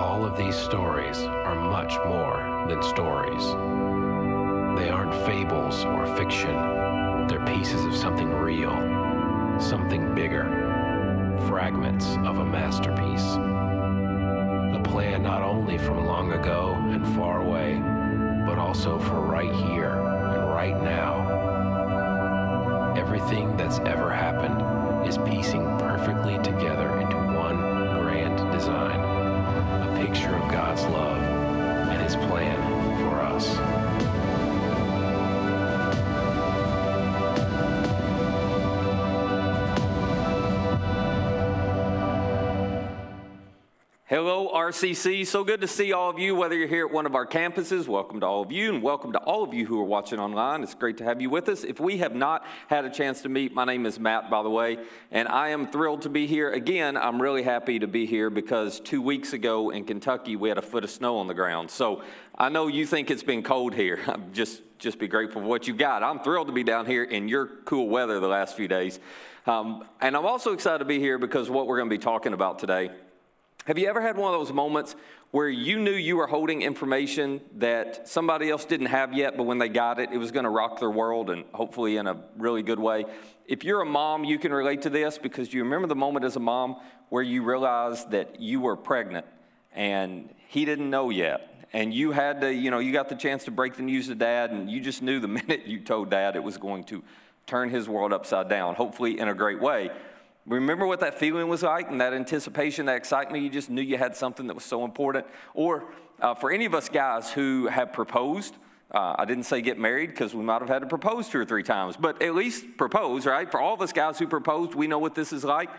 All of these stories are much more than stories. They aren't fables or fiction, they're pieces of something real, something bigger, fragments of a masterpiece. A plan not only from long ago and far away, but also for right here and right now. Everything that's ever happened is piecing perfectly together into one grand design picture of God's love and His plan for us. RCC. So good to see all of you, whether you're here at one of our campuses. Welcome to all of you, and welcome to all of you who are watching online. It's great to have you with us. If we have not had a chance to meet, my name is Matt, by the way, and I am thrilled to be here. Again, I'm really happy to be here because two weeks ago in Kentucky, we had a foot of snow on the ground. So I know you think it's been cold here. just, just be grateful for what you got. I'm thrilled to be down here in your cool weather the last few days. Um, and I'm also excited to be here because what we're going to be talking about today. Have you ever had one of those moments where you knew you were holding information that somebody else didn't have yet, but when they got it, it was going to rock their world and hopefully in a really good way? If you're a mom, you can relate to this because you remember the moment as a mom where you realized that you were pregnant and he didn't know yet. And you had to, you know, you got the chance to break the news to dad, and you just knew the minute you told dad it was going to turn his world upside down, hopefully in a great way. Remember what that feeling was like and that anticipation, that excitement? You just knew you had something that was so important. Or uh, for any of us guys who have proposed, uh, I didn't say get married because we might have had to propose two or three times, but at least propose, right? For all of us guys who proposed, we know what this is like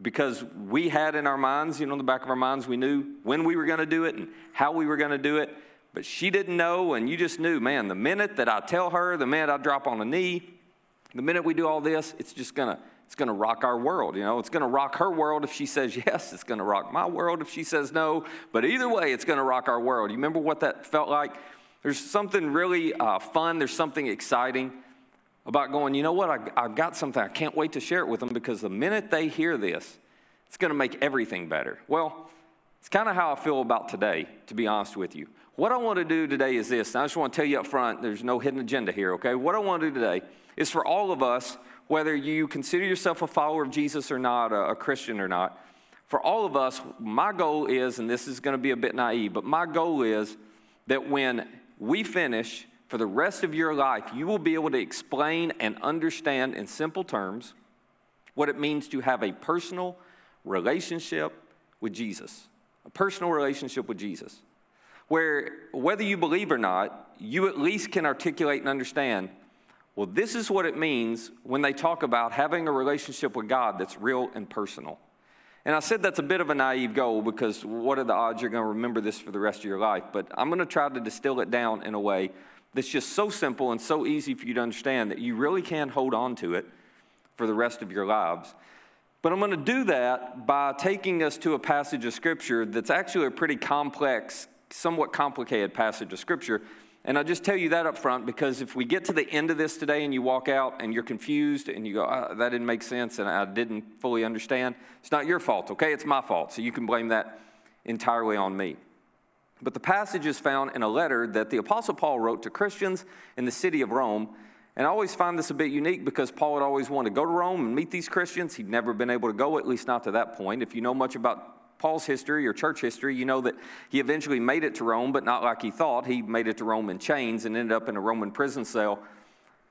because we had in our minds, you know, in the back of our minds, we knew when we were going to do it and how we were going to do it. But she didn't know, and you just knew, man, the minute that I tell her, the minute I drop on a knee, the minute we do all this, it's just going to it's going to rock our world. You know, it's going to rock her world if she says yes. It's going to rock my world if she says no. But either way, it's going to rock our world. You remember what that felt like? There's something really uh, fun. There's something exciting about going. You know what? I, I've got something. I can't wait to share it with them because the minute they hear this, it's going to make everything better. Well, it's kind of how I feel about today, to be honest with you. What I want to do today is this. I just want to tell you up front. There's no hidden agenda here. Okay? What I want to do today is for all of us whether you consider yourself a follower of Jesus or not, a, a Christian or not, for all of us, my goal is, and this is going to be a bit naive, but my goal is that when we finish, for the rest of your life, you will be able to explain and understand in simple terms what it means to have a personal relationship with Jesus. A personal relationship with Jesus. Where, whether you believe or not, you at least can articulate and understand well, this is what it means when they talk about having a relationship with God that's real and personal. And I said that's a bit of a naive goal because what are the odds you're going to remember this for the rest of your life? But I'm going to try to distill it down in a way that's just so simple and so easy for you to understand that you really can hold on to it for the rest of your lives. But I'm going to do that by taking us to a passage of Scripture that's actually a pretty complex, somewhat complicated passage of Scripture and I'll just tell you that up front because if we get to the end of this today and you walk out and you're confused and you go, oh, that didn't make sense and I didn't fully understand, it's not your fault, okay? It's my fault. So you can blame that entirely on me. But the passage is found in a letter that the Apostle Paul wrote to Christians in the city of Rome. And I always find this a bit unique because Paul had always wanted to go to Rome and meet these Christians. He'd never been able to go, at least not to that point. If you know much about Paul's history or church history, you know that he eventually made it to Rome, but not like he thought. He made it to Rome in chains and ended up in a Roman prison cell.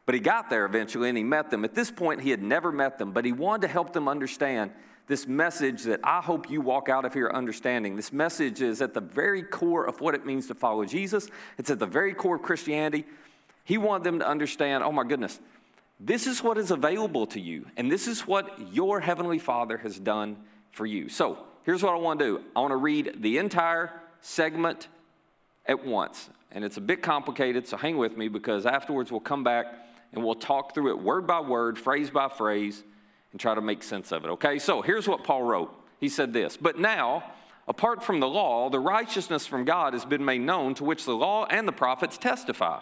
But he got there eventually and he met them. At this point, he had never met them, but he wanted to help them understand this message that I hope you walk out of here understanding. This message is at the very core of what it means to follow Jesus, it's at the very core of Christianity. He wanted them to understand oh my goodness, this is what is available to you, and this is what your Heavenly Father has done for you. So, here's what I want to do I want to read the entire segment at once. And it's a bit complicated, so hang with me because afterwards we'll come back and we'll talk through it word by word, phrase by phrase, and try to make sense of it. Okay, so here's what Paul wrote. He said this But now, apart from the law, the righteousness from God has been made known, to which the law and the prophets testify.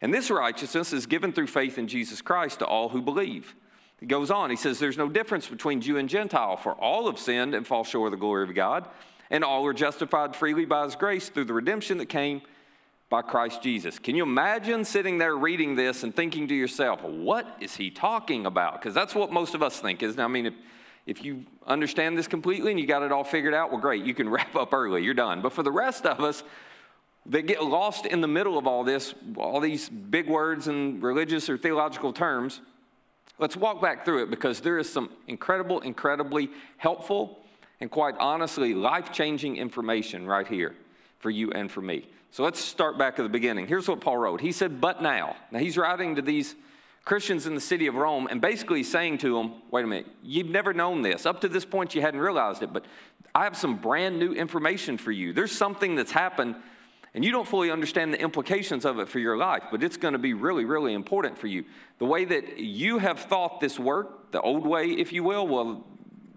And this righteousness is given through faith in Jesus Christ to all who believe. He goes on, he says, There's no difference between Jew and Gentile, for all have sinned and fall short of the glory of God, And all are justified freely by his grace through the redemption that came by Christ Jesus. Can you imagine sitting there reading this and thinking to yourself, what is he talking about? Because that's what most of us think, isn't it? I mean, if, if you understand this completely and you got it all figured out, well, great, you can wrap up early, you're done. But for the rest of us that get lost in the middle of all this, all these big words and religious or theological terms, let's walk back through it because there is some incredible, incredibly helpful, and quite honestly, life changing information right here for you and for me. So let's start back at the beginning. Here's what Paul wrote. He said, But now. Now he's writing to these Christians in the city of Rome and basically saying to them, Wait a minute, you've never known this. Up to this point, you hadn't realized it, but I have some brand new information for you. There's something that's happened, and you don't fully understand the implications of it for your life, but it's going to be really, really important for you. The way that you have thought this worked, the old way, if you will, well,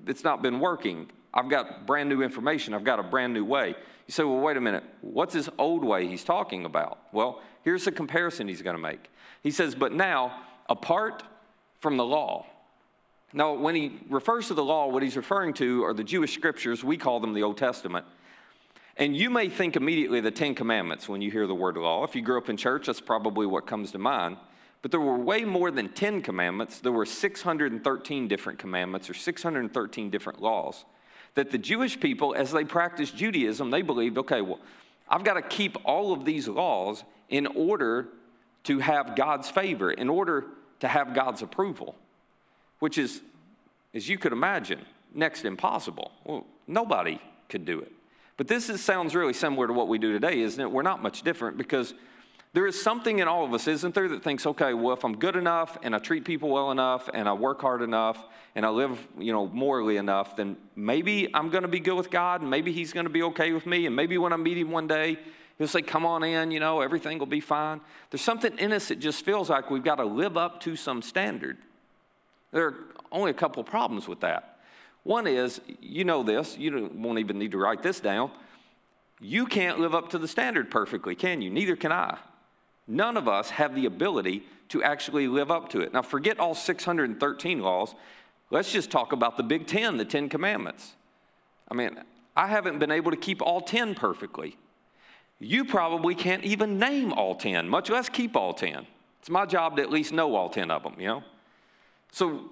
it's not been working. I've got brand new information. I've got a brand new way. You say, well, wait a minute. What's this old way he's talking about? Well, here's the comparison he's going to make. He says, but now, apart from the law. Now, when he refers to the law, what he's referring to are the Jewish scriptures. We call them the Old Testament. And you may think immediately the Ten Commandments when you hear the word law. If you grew up in church, that's probably what comes to mind. But there were way more than 10 commandments. There were 613 different commandments or 613 different laws that the Jewish people, as they practiced Judaism, they believed okay, well, I've got to keep all of these laws in order to have God's favor, in order to have God's approval, which is, as you could imagine, next impossible. Well, nobody could do it. But this is, sounds really similar to what we do today, isn't it? We're not much different because there is something in all of us, isn't there, that thinks, okay, well, if I'm good enough and I treat people well enough and I work hard enough and I live, you know, morally enough, then maybe I'm going to be good with God and maybe He's going to be okay with me. And maybe when I meet Him one day, He'll say, come on in, you know, everything will be fine. There's something in us that just feels like we've got to live up to some standard. There are only a couple problems with that. One is, you know this, you won't even need to write this down. You can't live up to the standard perfectly, can you? Neither can I. None of us have the ability to actually live up to it. Now, forget all 613 laws. Let's just talk about the Big Ten, the Ten Commandments. I mean, I haven't been able to keep all 10 perfectly. You probably can't even name all 10, much less keep all 10. It's my job to at least know all 10 of them, you know? So,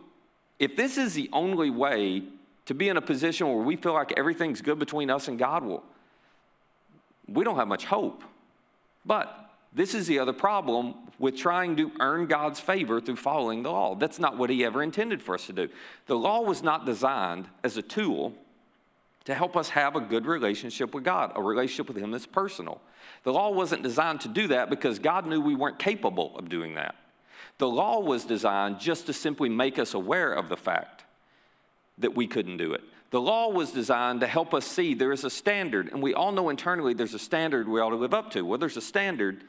if this is the only way to be in a position where we feel like everything's good between us and God, well, we don't have much hope. But this is the other problem with trying to earn God's favor through following the law. That's not what He ever intended for us to do. The law was not designed as a tool to help us have a good relationship with God, a relationship with Him that's personal. The law wasn't designed to do that because God knew we weren't capable of doing that. The law was designed just to simply make us aware of the fact that we couldn't do it. The law was designed to help us see there is a standard, and we all know internally there's a standard we ought to live up to. Well, there's a standard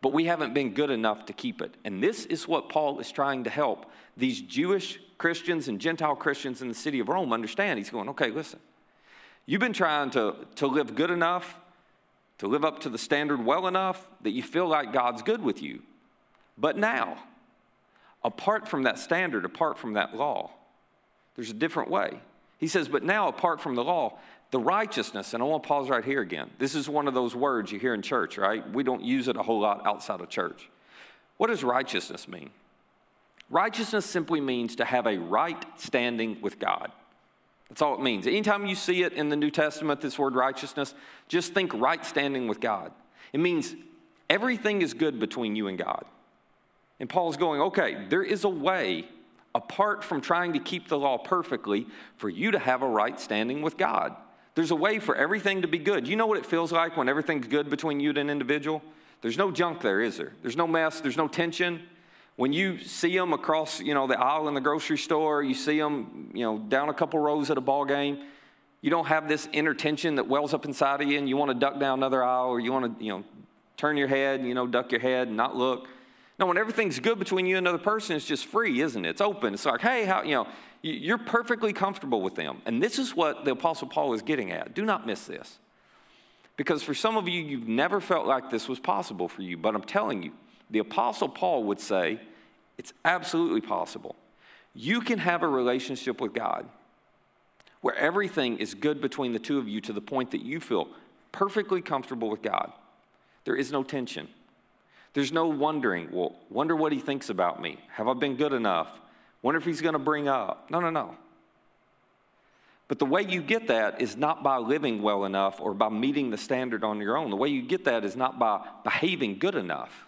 but we haven't been good enough to keep it. And this is what Paul is trying to help these Jewish Christians and Gentile Christians in the city of Rome understand. He's going, okay, listen, you've been trying to, to live good enough, to live up to the standard well enough that you feel like God's good with you. But now, apart from that standard, apart from that law, there's a different way. He says, but now, apart from the law, the righteousness, and I want to pause right here again. This is one of those words you hear in church, right? We don't use it a whole lot outside of church. What does righteousness mean? Righteousness simply means to have a right standing with God. That's all it means. Anytime you see it in the New Testament, this word righteousness, just think right standing with God. It means everything is good between you and God. And Paul's going, okay, there is a way, apart from trying to keep the law perfectly, for you to have a right standing with God. There's a way for everything to be good. You know what it feels like when everything's good between you and an individual? There's no junk there, is there? There's no mess, there's no tension. When you see them across, you know, the aisle in the grocery store, you see them, you know, down a couple rows at a ball game, you don't have this inner tension that wells up inside of you and you want to duck down another aisle or you want to, you know, turn your head, you know, duck your head and not look. No, when everything's good between you and another person, it's just free, isn't it? It's open. It's like, hey, how, you know, you're perfectly comfortable with them. And this is what the Apostle Paul is getting at. Do not miss this. Because for some of you, you've never felt like this was possible for you. But I'm telling you, the Apostle Paul would say it's absolutely possible. You can have a relationship with God where everything is good between the two of you to the point that you feel perfectly comfortable with God. There is no tension. There's no wondering, well, wonder what he thinks about me. Have I been good enough? Wonder if he's going to bring up. No, no, no. But the way you get that is not by living well enough or by meeting the standard on your own. The way you get that is not by behaving good enough.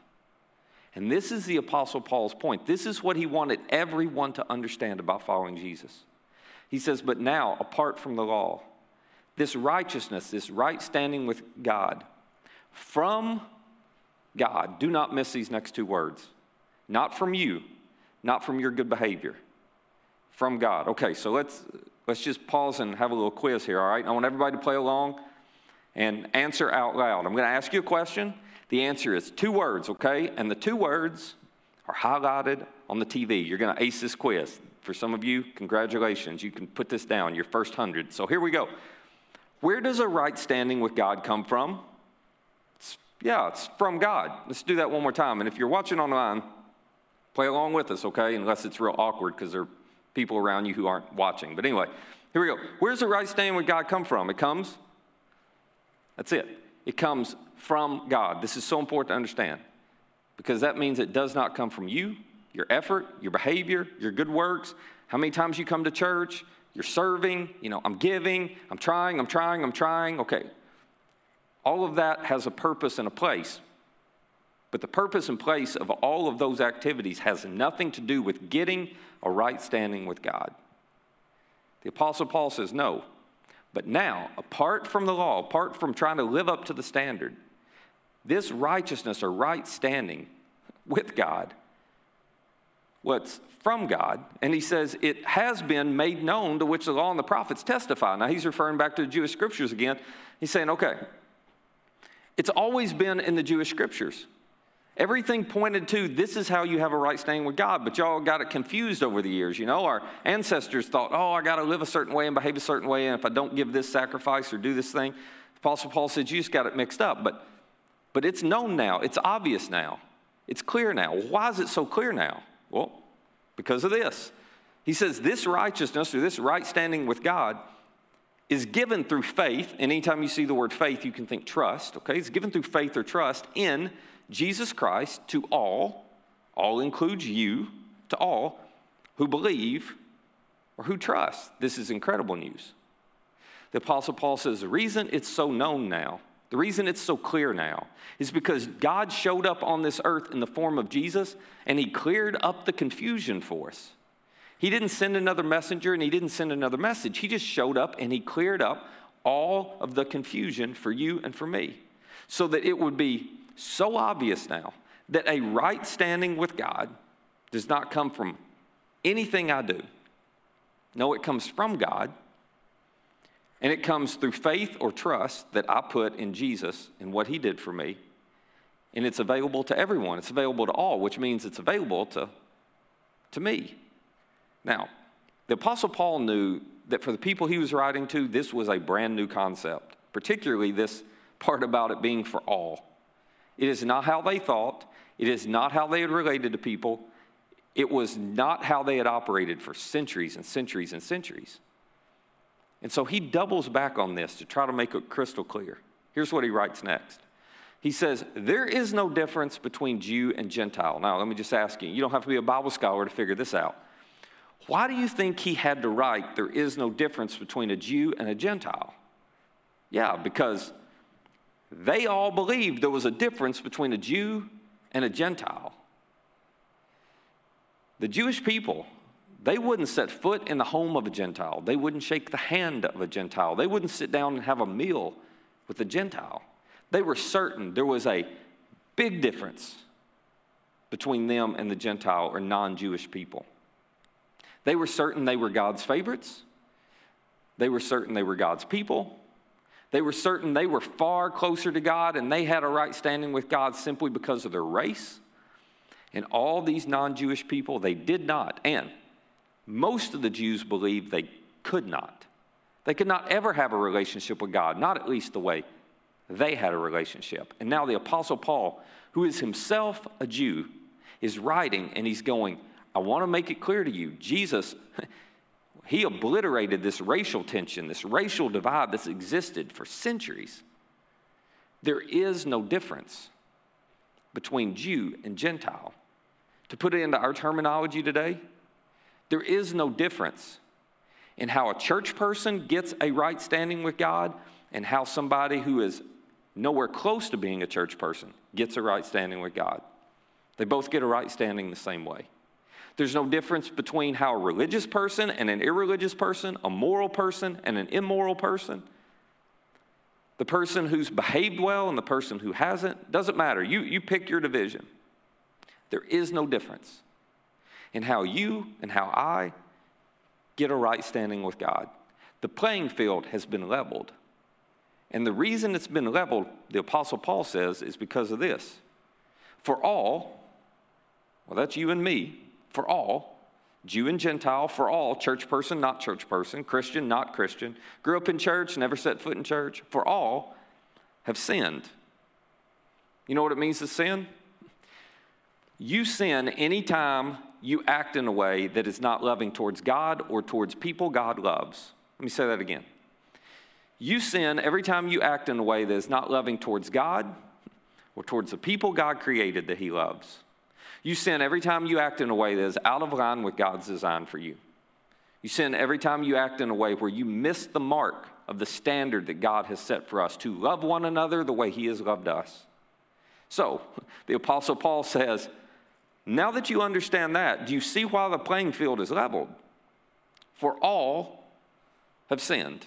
And this is the Apostle Paul's point. This is what he wanted everyone to understand about following Jesus. He says, But now, apart from the law, this righteousness, this right standing with God, from God, do not miss these next two words. Not from you, not from your good behavior, from God. Okay, so let's let's just pause and have a little quiz here, all right? I want everybody to play along and answer out loud. I'm going to ask you a question. The answer is two words, okay? And the two words are highlighted on the TV. You're going to ace this quiz. For some of you, congratulations. You can put this down, your first hundred. So here we go. Where does a right standing with God come from? It's, yeah, it's from God. Let's do that one more time. And if you're watching online, play along with us, okay? Unless it's real awkward because there are people around you who aren't watching. But anyway, here we go. Where's the right standing with God come from? It comes, that's it. It comes from God. This is so important to understand because that means it does not come from you, your effort, your behavior, your good works, how many times you come to church, you're serving, you know, I'm giving, I'm trying, I'm trying, I'm trying. Okay. All of that has a purpose and a place. But the purpose and place of all of those activities has nothing to do with getting a right standing with God. The Apostle Paul says, no. But now, apart from the law, apart from trying to live up to the standard, this righteousness or right standing with God what's from God, and he says it has been made known to which the law and the prophets testify. Now he's referring back to the Jewish scriptures again. He's saying, okay, it's always been in the Jewish scriptures. Everything pointed to this is how you have a right standing with God, but y'all got it confused over the years. You know, our ancestors thought, oh, I got to live a certain way and behave a certain way, and if I don't give this sacrifice or do this thing, Apostle Paul said, you just got it mixed up. But, but it's known now, it's obvious now, it's clear now. Why is it so clear now? Well, because of this. He says this righteousness or this right standing with God is given through faith. And anytime you see the word faith, you can think trust, okay? It's given through faith or trust in Jesus Christ to all, all includes you, to all who believe or who trust. This is incredible news. The Apostle Paul says the reason it's so known now the reason it's so clear now is because God showed up on this earth in the form of Jesus and he cleared up the confusion for us. He didn't send another messenger and he didn't send another message. He just showed up and he cleared up all of the confusion for you and for me so that it would be so obvious now that a right standing with God does not come from anything I do. No, it comes from God and it comes through faith or trust that I put in Jesus and what he did for me. And it's available to everyone, it's available to all, which means it's available to, to me. Now, the Apostle Paul knew that for the people he was writing to, this was a brand new concept, particularly this part about it being for all. It is not how they thought, it is not how they had related to people, it was not how they had operated for centuries and centuries and centuries. And so he doubles back on this to try to make it crystal clear. Here's what he writes next. He says, There is no difference between Jew and Gentile. Now, let me just ask you, you don't have to be a Bible scholar to figure this out. Why do you think he had to write, There is no difference between a Jew and a Gentile? Yeah, because they all believed there was a difference between a Jew and a Gentile. The Jewish people they wouldn't set foot in the home of a Gentile. They wouldn't shake the hand of a Gentile. They wouldn't sit down and have a meal with a Gentile. They were certain there was a big difference between them and the Gentile or non Jewish people. They were certain they were God's favorites. They were certain they were God's people. They were certain they were far closer to God and they had a right standing with God simply because of their race. And all these non Jewish people, they did not. And most of the Jews believed they could not. They could not ever have a relationship with God, not at least the way they had a relationship. And now the Apostle Paul, who is himself a Jew, is writing and he's going, I want to make it clear to you Jesus, He obliterated this racial tension, this racial divide that's existed for centuries. There is no difference between Jew and Gentile. To put it into our terminology today, there is no difference in how a church person gets a right standing with God and how somebody who is nowhere close to being a church person gets a right standing with God. They both get a right standing the same way. There's no difference between how a religious person and an irreligious person, a moral person and an immoral person, the person who's behaved well and the person who hasn't, doesn't matter. You, you pick your division. There is no difference in how you and how I get a right standing with God. The playing field has been leveled. And the reason it's been leveled, the Apostle Paul says, is because of this. For all, well, that's you and me, for all, Jew and Gentile, for all, church person, not church person, Christian, not Christian, grew up in church, never set foot in church, for all have sinned. You know what it means to sin? You sin anytime you act in a way that is not loving towards God or towards people God loves. Let me say that again. You sin every time you act in a way that is not loving towards God or towards the people God created that He loves. You sin every time you act in a way that is out of line with God's design for you. You sin every time you act in a way where you miss the mark of the standard that God has set for us to love one another the way He has loved us. So, the Apostle Paul says, now that you understand that, do you see why the playing field is leveled? For all have sinned.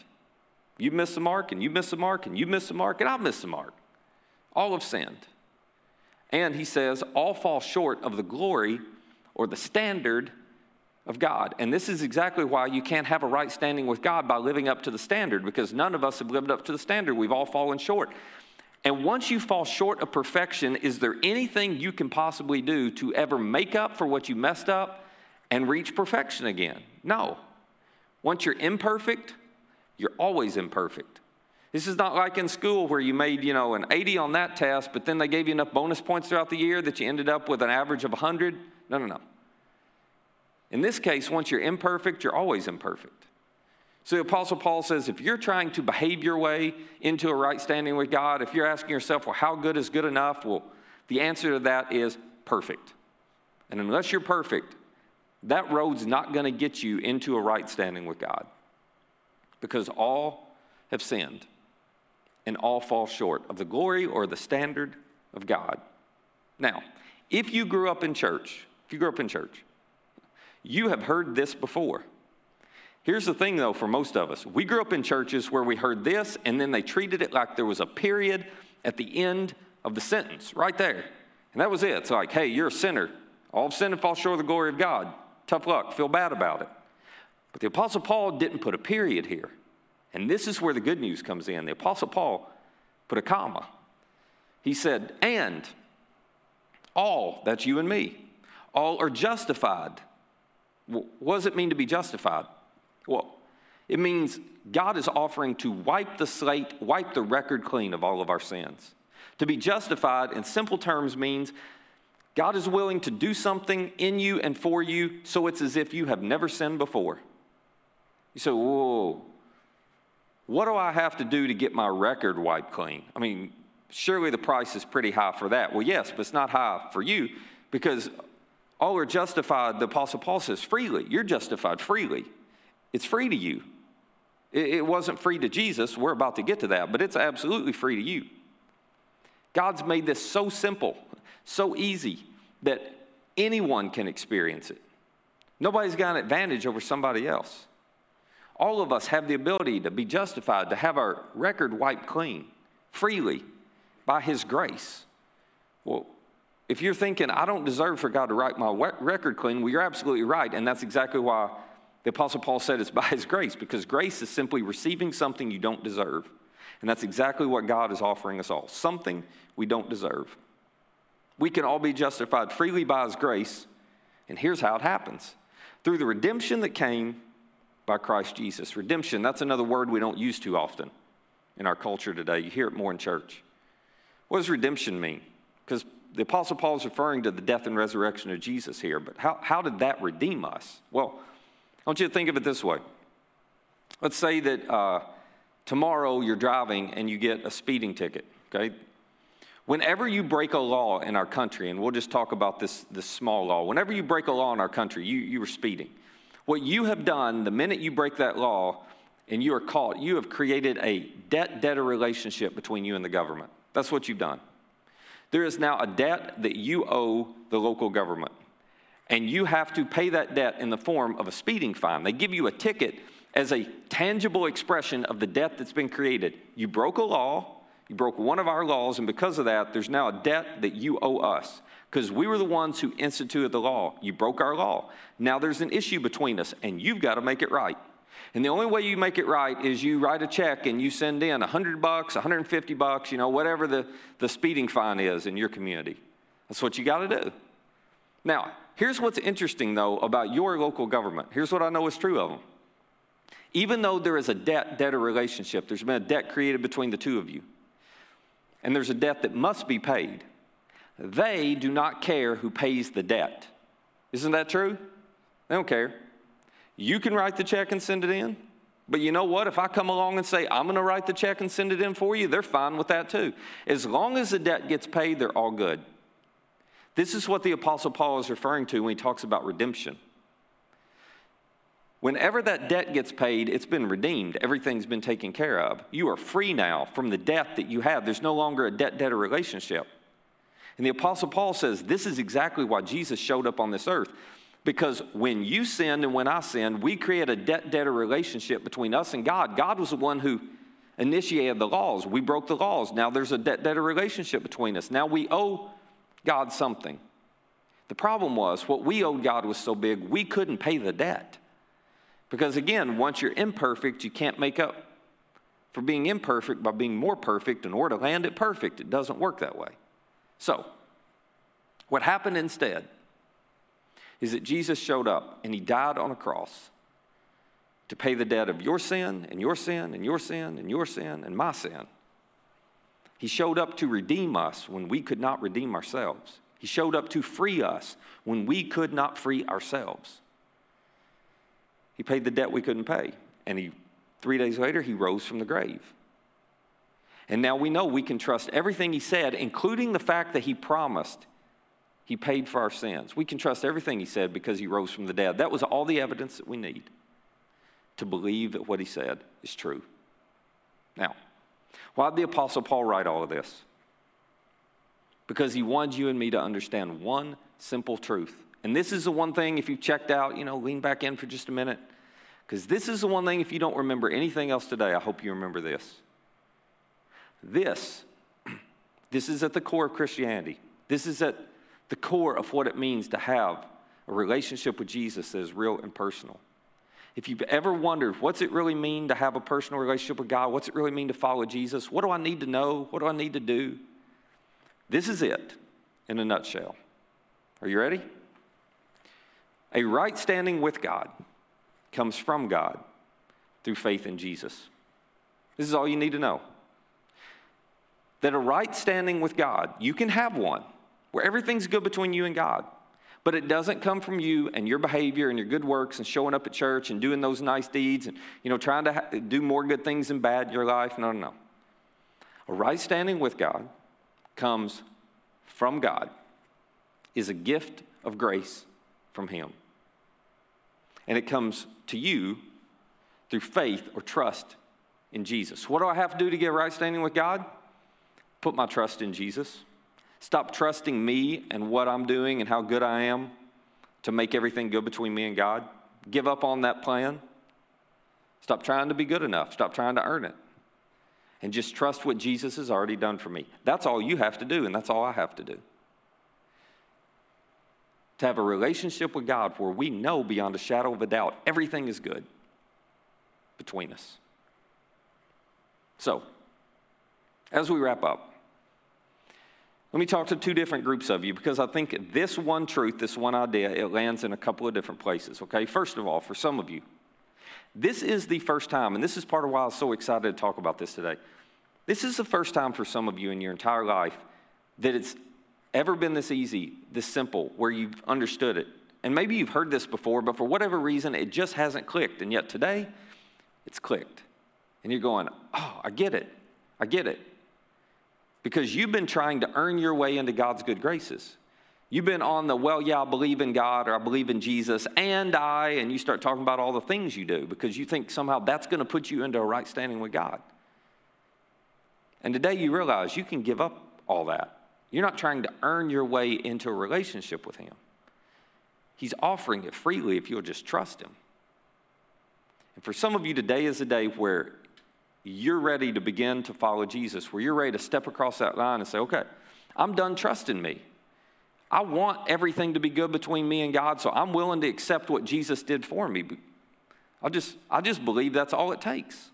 You miss the mark, and you miss the mark, and you miss the mark, and I've missed the mark. All have sinned. And he says, all fall short of the glory or the standard of God. And this is exactly why you can't have a right standing with God by living up to the standard, because none of us have lived up to the standard. We've all fallen short. And once you fall short of perfection, is there anything you can possibly do to ever make up for what you messed up and reach perfection again? No. Once you're imperfect, you're always imperfect. This is not like in school where you made, you know, an 80 on that test, but then they gave you enough bonus points throughout the year that you ended up with an average of 100. No, no, no. In this case, once you're imperfect, you're always imperfect. So the Apostle Paul says if you're trying to behave your way into a right standing with God, if you're asking yourself, well, how good is good enough? Well, the answer to that is perfect. And unless you're perfect, that road's not going to get you into a right standing with God because all have sinned and all fall short of the glory or the standard of God. Now, if you grew up in church, if you grew up in church, you have heard this before. Here's the thing, though, for most of us we grew up in churches where we heard this, and then they treated it like there was a period at the end of the sentence, right there. And that was it. It's like, hey, you're a sinner. All sin and fall short of the glory of God. Tough luck. Feel bad about it. But the Apostle Paul didn't put a period here. And this is where the good news comes in. The Apostle Paul put a comma. He said, and all, that's you and me, all are justified. What does it mean to be justified? Well, it means God is offering to wipe the slate, wipe the record clean of all of our sins. To be justified, in simple terms, means God is willing to do something in you and for you so it's as if you have never sinned before. You say, whoa, what do I have to do to get my record wiped clean? I mean, surely the price is pretty high for that. Well, yes, but it's not high for you because all are justified, the Apostle Paul says, freely. You're justified freely. It's free to you. It wasn't free to Jesus. We're about to get to that, but it's absolutely free to you. God's made this so simple, so easy that anyone can experience it. Nobody's got an advantage over somebody else. All of us have the ability to be justified, to have our record wiped clean freely by His grace. Well, if you're thinking, I don't deserve for God to write my record clean, well, you're absolutely right. And that's exactly why the Apostle Paul said it's by his grace, because grace is simply receiving something you don't deserve. And that's exactly what God is offering us all something we don't deserve. We can all be justified freely by his grace, and here's how it happens through the redemption that came by Christ Jesus. Redemption, that's another word we don't use too often in our culture today. You hear it more in church. What does redemption mean? Because the Apostle Paul is referring to the death and resurrection of Jesus here, but how, how did that redeem us? Well, I want you to think of it this way. Let's say that uh, tomorrow you're driving and you get a speeding ticket, okay? Whenever you break a law in our country, and we'll just talk about this, this small law, whenever you break a law in our country, you, you are speeding. What you have done the minute you break that law and you are caught, you have created a debt debtor relationship between you and the government. That's what you've done. There is now a debt that you owe the local government and you have to pay that debt in the form of a speeding fine. They give you a ticket as a tangible expression of the debt that's been created. You broke a law, you broke one of our laws, and because of that, there's now a debt that you owe us because we were the ones who instituted the law. You broke our law. Now there's an issue between us, and you've got to make it right. And the only way you make it right is you write a check and you send in 100 bucks, 150 bucks, you know, whatever the, the speeding fine is in your community. That's what you got to do. Now, Here's what's interesting, though, about your local government. Here's what I know is true of them. Even though there is a debt debtor relationship, there's been a debt created between the two of you, and there's a debt that must be paid, they do not care who pays the debt. Isn't that true? They don't care. You can write the check and send it in, but you know what? If I come along and say, I'm going to write the check and send it in for you, they're fine with that too. As long as the debt gets paid, they're all good. This is what the Apostle Paul is referring to when he talks about redemption. Whenever that debt gets paid, it's been redeemed. Everything's been taken care of. You are free now from the debt that you have. There's no longer a debt debtor relationship. And the Apostle Paul says this is exactly why Jesus showed up on this earth. Because when you sinned and when I sinned, we create a debt debtor relationship between us and God. God was the one who initiated the laws. We broke the laws. Now there's a debt debtor relationship between us. Now we owe God something. The problem was what we owed God was so big, we couldn't pay the debt. Because again, once you're imperfect, you can't make up for being imperfect by being more perfect in order to land it perfect. It doesn't work that way. So, what happened instead is that Jesus showed up and he died on a cross to pay the debt of your sin and your sin and your sin and your sin and my sin. He showed up to redeem us when we could not redeem ourselves. He showed up to free us when we could not free ourselves. He paid the debt we couldn't pay. And he, three days later, he rose from the grave. And now we know we can trust everything he said, including the fact that he promised he paid for our sins. We can trust everything he said because he rose from the dead. That was all the evidence that we need to believe that what he said is true. Now, why did the Apostle Paul write all of this? Because he wanted you and me to understand one simple truth. And this is the one thing, if you've checked out, you know, lean back in for just a minute. Because this is the one thing, if you don't remember anything else today, I hope you remember this. This, this is at the core of Christianity. This is at the core of what it means to have a relationship with Jesus that is real and personal. If you've ever wondered, what's it really mean to have a personal relationship with God? What's it really mean to follow Jesus? What do I need to know? What do I need to do? This is it in a nutshell. Are you ready? A right standing with God comes from God through faith in Jesus. This is all you need to know. That a right standing with God, you can have one where everything's good between you and God. But it doesn't come from you and your behavior and your good works and showing up at church and doing those nice deeds and you know trying to ha- do more good things than bad in your life. No, no, no. A right standing with God comes from God. Is a gift of grace from him. And it comes to you through faith or trust in Jesus. What do I have to do to get right standing with God? Put my trust in Jesus. Stop trusting me and what I'm doing and how good I am to make everything good between me and God. Give up on that plan. Stop trying to be good enough. Stop trying to earn it. And just trust what Jesus has already done for me. That's all you have to do, and that's all I have to do. To have a relationship with God where we know beyond a shadow of a doubt everything is good between us. So, as we wrap up, let me talk to two different groups of you because I think this one truth, this one idea, it lands in a couple of different places, okay? First of all, for some of you, this is the first time, and this is part of why I was so excited to talk about this today. This is the first time for some of you in your entire life that it's ever been this easy, this simple, where you've understood it. And maybe you've heard this before, but for whatever reason, it just hasn't clicked. And yet today, it's clicked. And you're going, oh, I get it. I get it. Because you've been trying to earn your way into God's good graces. You've been on the, well, yeah, I believe in God or I believe in Jesus and I, and you start talking about all the things you do because you think somehow that's going to put you into a right standing with God. And today you realize you can give up all that. You're not trying to earn your way into a relationship with Him. He's offering it freely if you'll just trust Him. And for some of you, today is a day where you're ready to begin to follow Jesus, where you're ready to step across that line and say, okay, I'm done trusting me. I want everything to be good between me and God, so I'm willing to accept what Jesus did for me. I just, I just believe that's all it takes.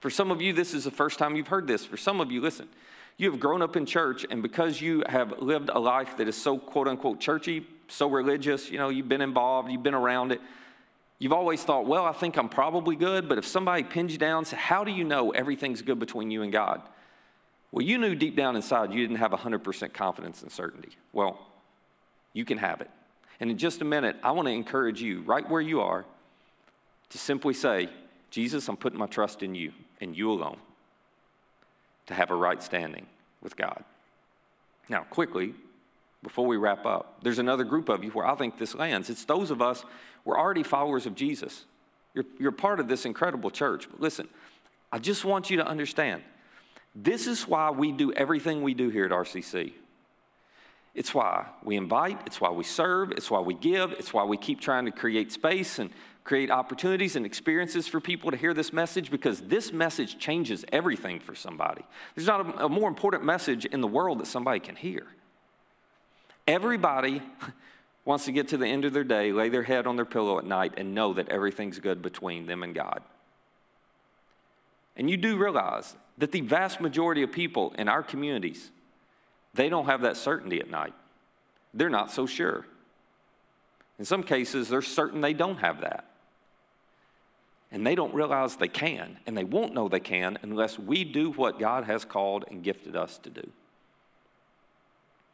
For some of you, this is the first time you've heard this. For some of you, listen, you have grown up in church, and because you have lived a life that is so quote unquote churchy, so religious, you know, you've been involved, you've been around it, you've always thought, well, I think I'm probably good, but if somebody pins you down, say, how do you know everything's good between you and God? Well, you knew deep down inside you didn't have 100% confidence and certainty. Well, you can have it. And in just a minute, I want to encourage you, right where you are, to simply say, Jesus, I'm putting my trust in you and you alone to have a right standing with God. Now, quickly, before we wrap up, there's another group of you where I think this lands. It's those of us, we're already followers of Jesus. You're, you're part of this incredible church. But listen, I just want you to understand this is why we do everything we do here at RCC. It's why we invite, it's why we serve, it's why we give, it's why we keep trying to create space and create opportunities and experiences for people to hear this message because this message changes everything for somebody. There's not a, a more important message in the world that somebody can hear. Everybody wants to get to the end of their day, lay their head on their pillow at night, and know that everything's good between them and God. And you do realize that the vast majority of people in our communities, they don't have that certainty at night. They're not so sure. In some cases, they're certain they don't have that. And they don't realize they can, and they won't know they can unless we do what God has called and gifted us to do.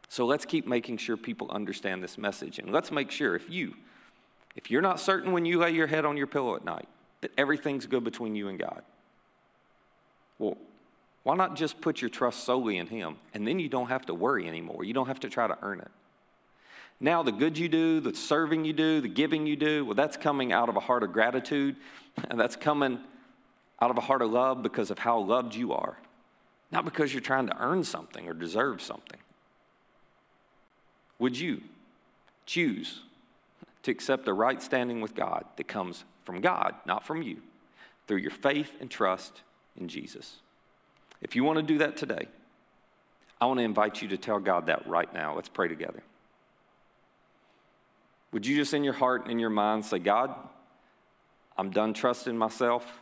So let's keep making sure people understand this message. And let's make sure if you, if you're not certain when you lay your head on your pillow at night, that everything's good between you and God. Well, why not just put your trust solely in Him? And then you don't have to worry anymore. You don't have to try to earn it. Now, the good you do, the serving you do, the giving you do, well, that's coming out of a heart of gratitude, and that's coming out of a heart of love because of how loved you are, not because you're trying to earn something or deserve something. Would you choose to accept the right standing with God that comes from God, not from you, through your faith and trust in Jesus. If you want to do that today, I want to invite you to tell God that right now. Let's pray together. Would you just in your heart and in your mind say, God, I'm done trusting myself.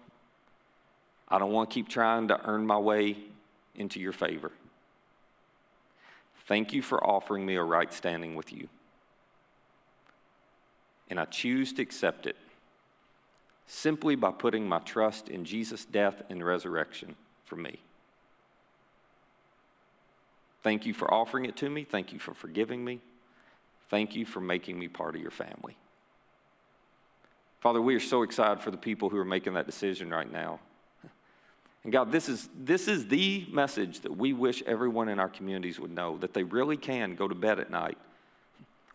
I don't want to keep trying to earn my way into your favor. Thank you for offering me a right standing with you. And I choose to accept it simply by putting my trust in Jesus' death and resurrection for me. Thank you for offering it to me. Thank you for forgiving me. Thank you for making me part of your family. Father, we are so excited for the people who are making that decision right now. And God, this is, this is the message that we wish everyone in our communities would know that they really can go to bed at night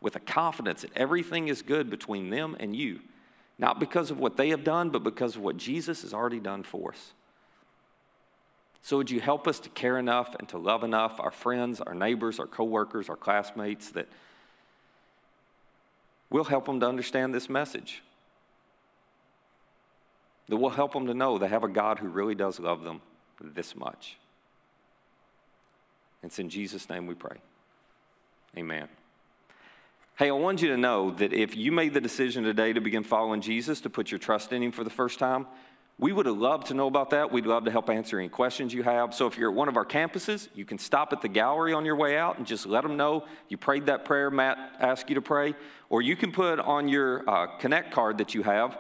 with a confidence that everything is good between them and you not because of what they have done, but because of what Jesus has already done for us. So, would you help us to care enough and to love enough our friends, our neighbors, our coworkers, our classmates that we'll help them to understand this message? That we'll help them to know they have a God who really does love them this much. It's in Jesus' name we pray. Amen. Hey, I want you to know that if you made the decision today to begin following Jesus, to put your trust in Him for the first time, we would have loved to know about that. We'd love to help answer any questions you have. So if you're at one of our campuses, you can stop at the gallery on your way out and just let them know you prayed that prayer Matt asked you to pray. Or you can put on your uh, Connect card that you have.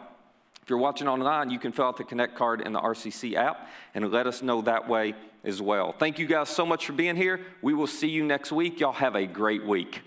If you're watching online, you can fill out the Connect card in the RCC app and let us know that way as well. Thank you guys so much for being here. We will see you next week. Y'all have a great week.